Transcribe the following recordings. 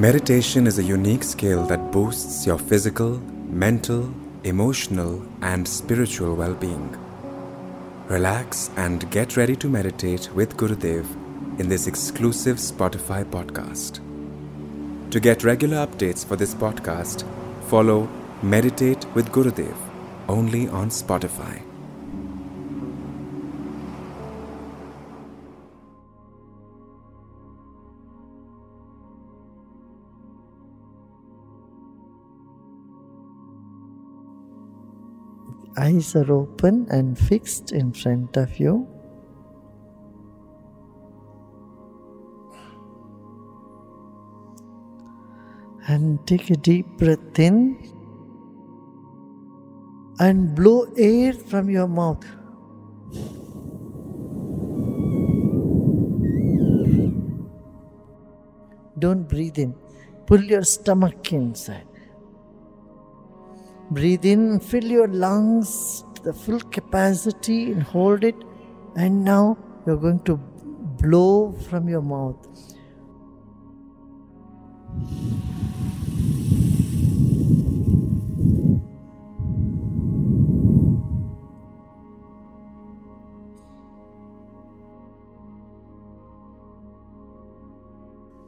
Meditation is a unique skill that boosts your physical, mental, emotional, and spiritual well being. Relax and get ready to meditate with Gurudev in this exclusive Spotify podcast. To get regular updates for this podcast, follow Meditate with Gurudev only on Spotify. Eyes are open and fixed in front of you. And take a deep breath in and blow air from your mouth. Don't breathe in, pull your stomach inside. Breathe in, fill your lungs to the full capacity and hold it. And now you're going to blow from your mouth.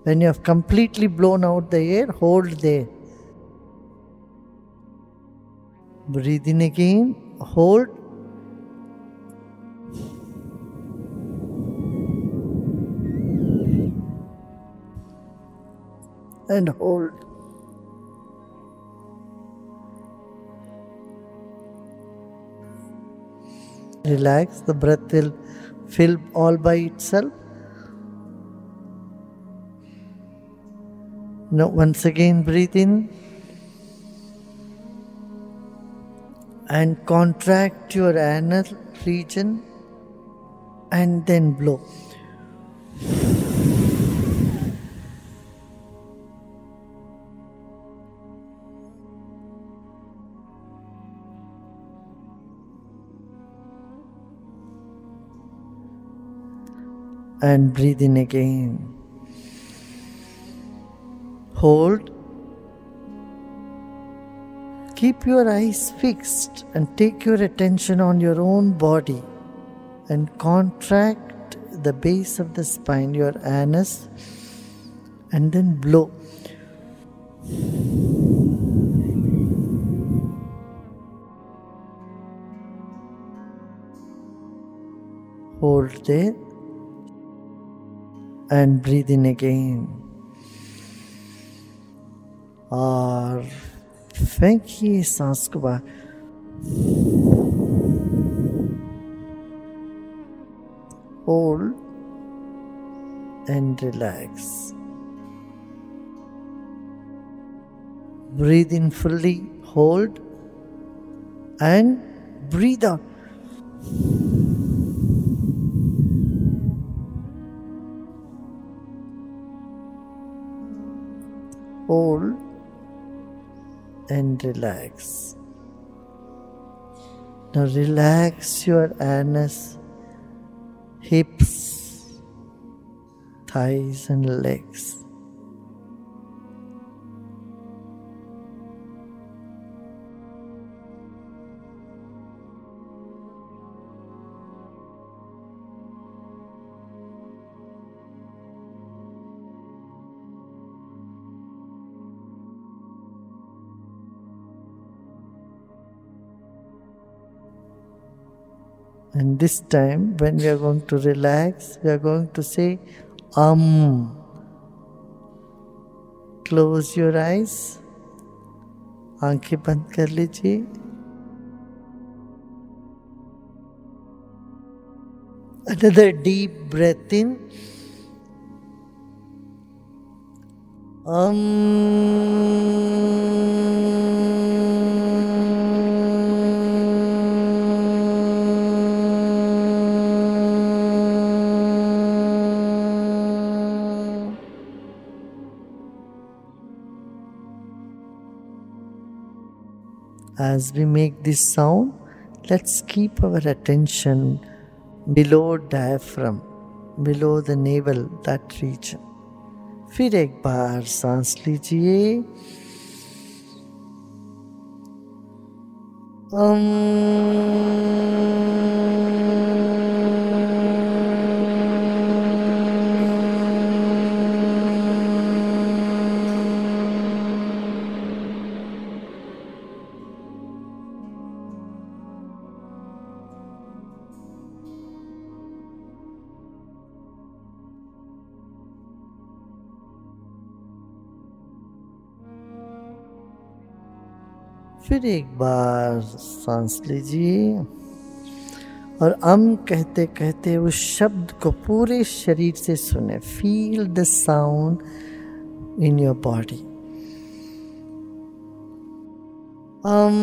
When you have completely blown out the air, hold there. Breathe in again, hold. And hold. Relax, the breath will fill all by itself. Now, once again, breathe in. And contract your anal region and then blow. And breathe in again. Hold Keep your eyes fixed and take your attention on your own body and contract the base of the spine, your anus, and then blow. Hold there and breathe in again. Or फेंकिए सांस को बाहर hold and relax. Breathe in fully, hold, and breathe out. Hold and relax. Now relax your anus, hips, thighs, and legs. this time, when we are going to relax, we are going to say Um. Close your eyes. आंखें बंद कर लीजिए Another deep breath in. Um. As we make this sound, let's keep our attention below diaphragm, below the navel, that region. फिर एक बार सांस लीजिए फिर एक बार सांस लीजिए। और अम कहते कहते उस शब्द को पूरे शरीर से सुने। Feel the sound in your body um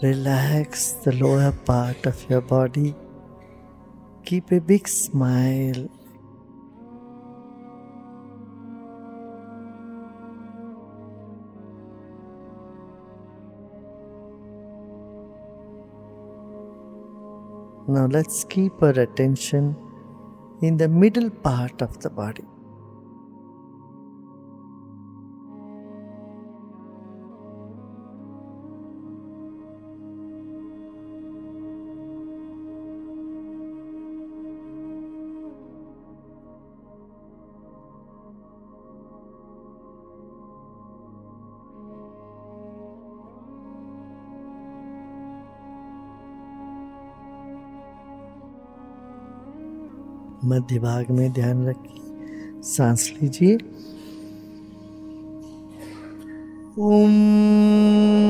Relax the lower part of your body. Keep a big smile. Now let's keep our attention in the middle part of the body. मध्य भाग में ध्यान रखिए। सांस लीजिए। ओम।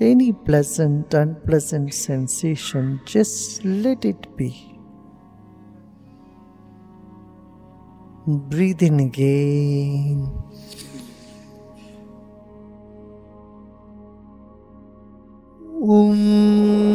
Any pleasant, unpleasant sensation, just let it be. Breathe in again. Um.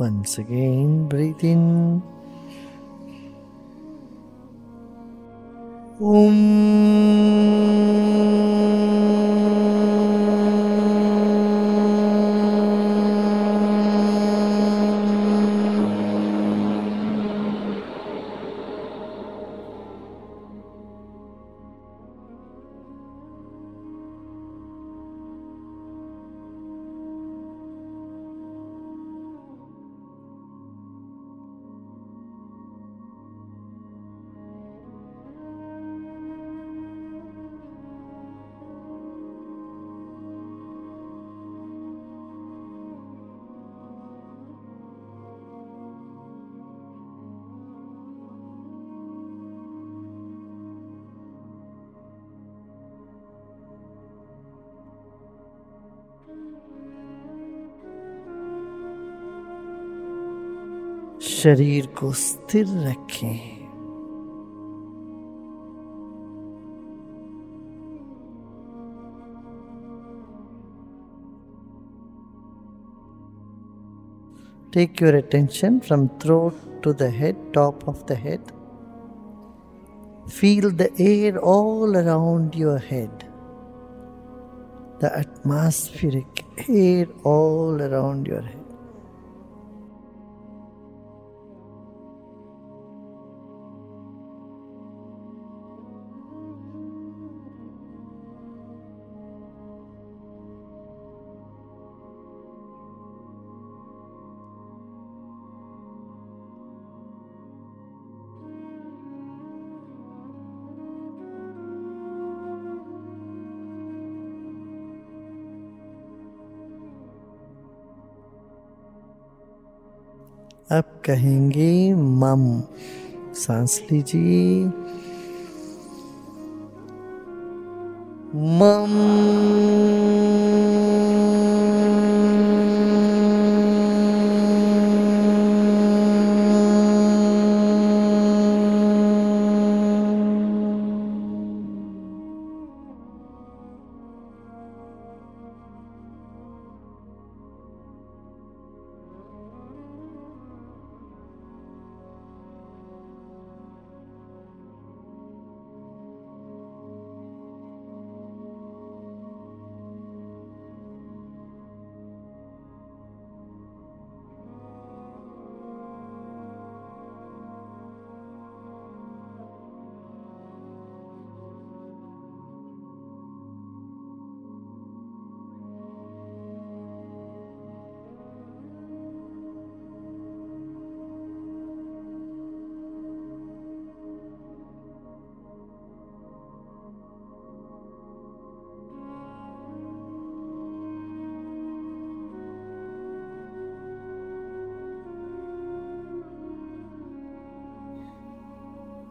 Once again, breathe in. Um. शरीर को स्थिर रखें Take your attention from throat to the head, top of the head. Feel the air all around your head, the atmospheric air all around your head. अब कहेंगे मम। सांस लीजिए। मम।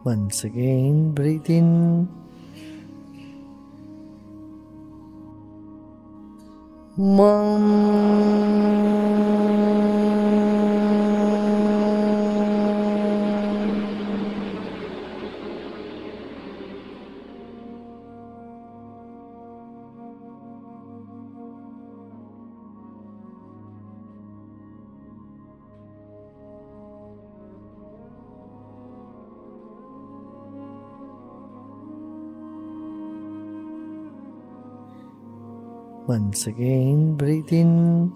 Once again, breathe in. Once again, breathe in.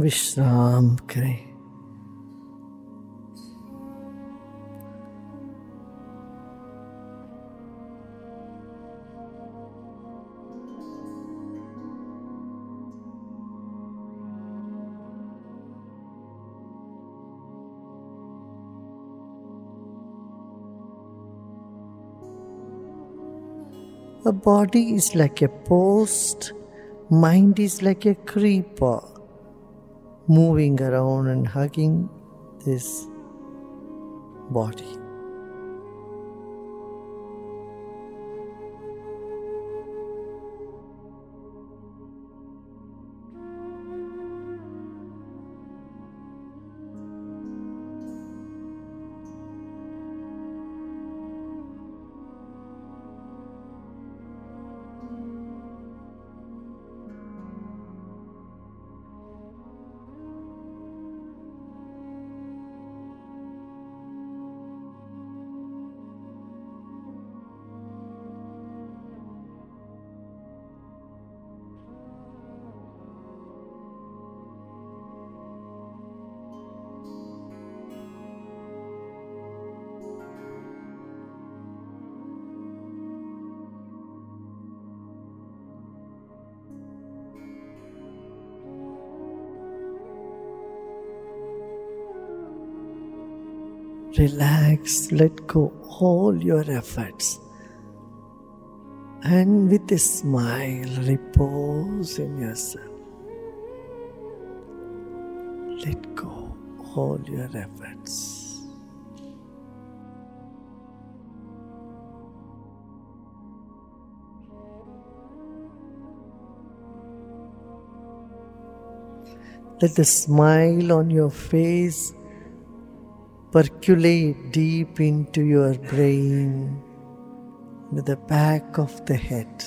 विश्राम करें A body is like a post, mind is like a creeper moving around and hugging this body. Relax, let go all your efforts. And with a smile, repose in yourself. Let go all your efforts. Let the smile on your face percolate deep into your brain, to the back of the head.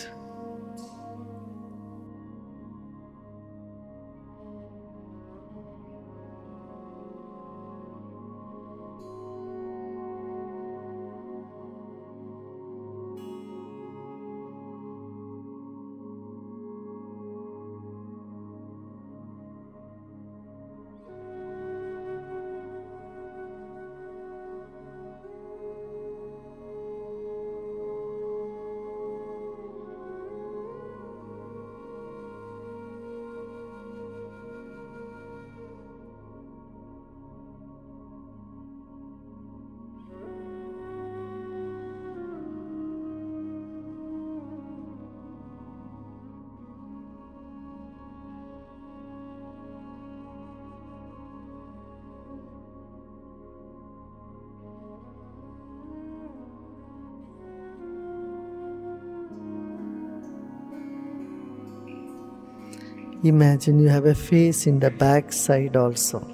Imagine you have a face in the back side also.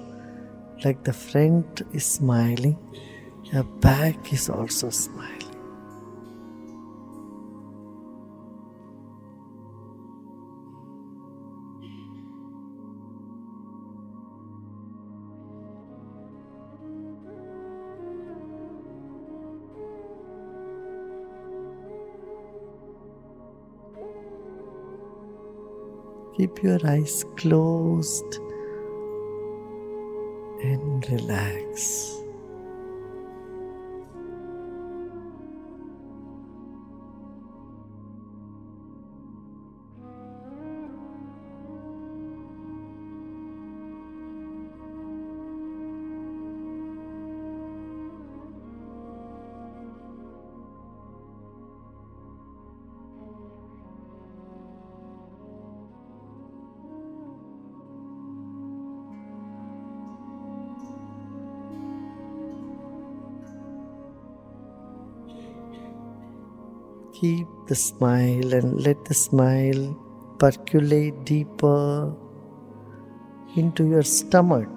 Like the front is smiling, your back is also smiling. Keep your eyes closed and relax. Keep the smile and let the smile percolate deeper into your stomach.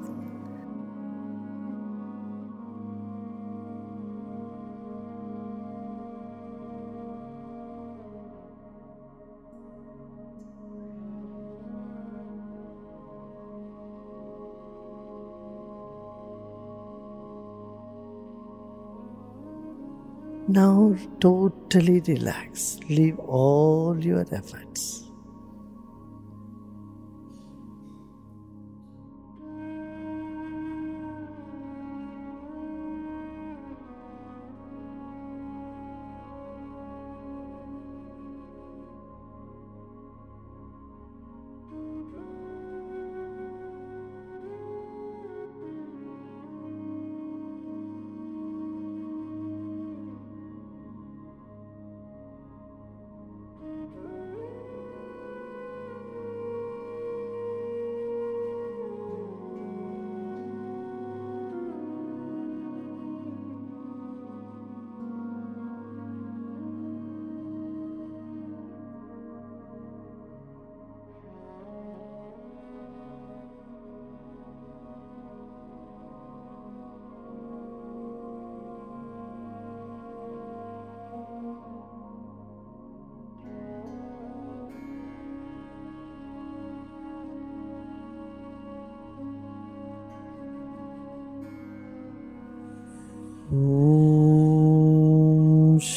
Now totally relax. Leave all your efforts.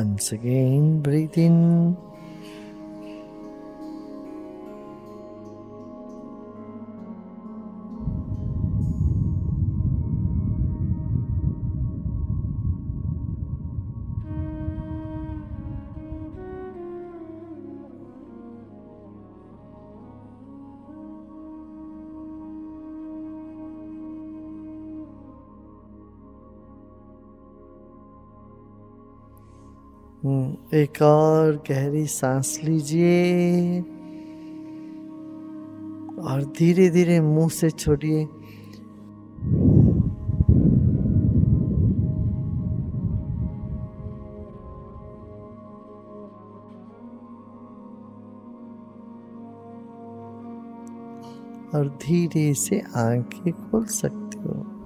Once again, breathe in. एक और गहरी सांस लीजिए और धीरे धीरे मुँह से छोड़िए। और धीरे से आँखें खोल सकते हो।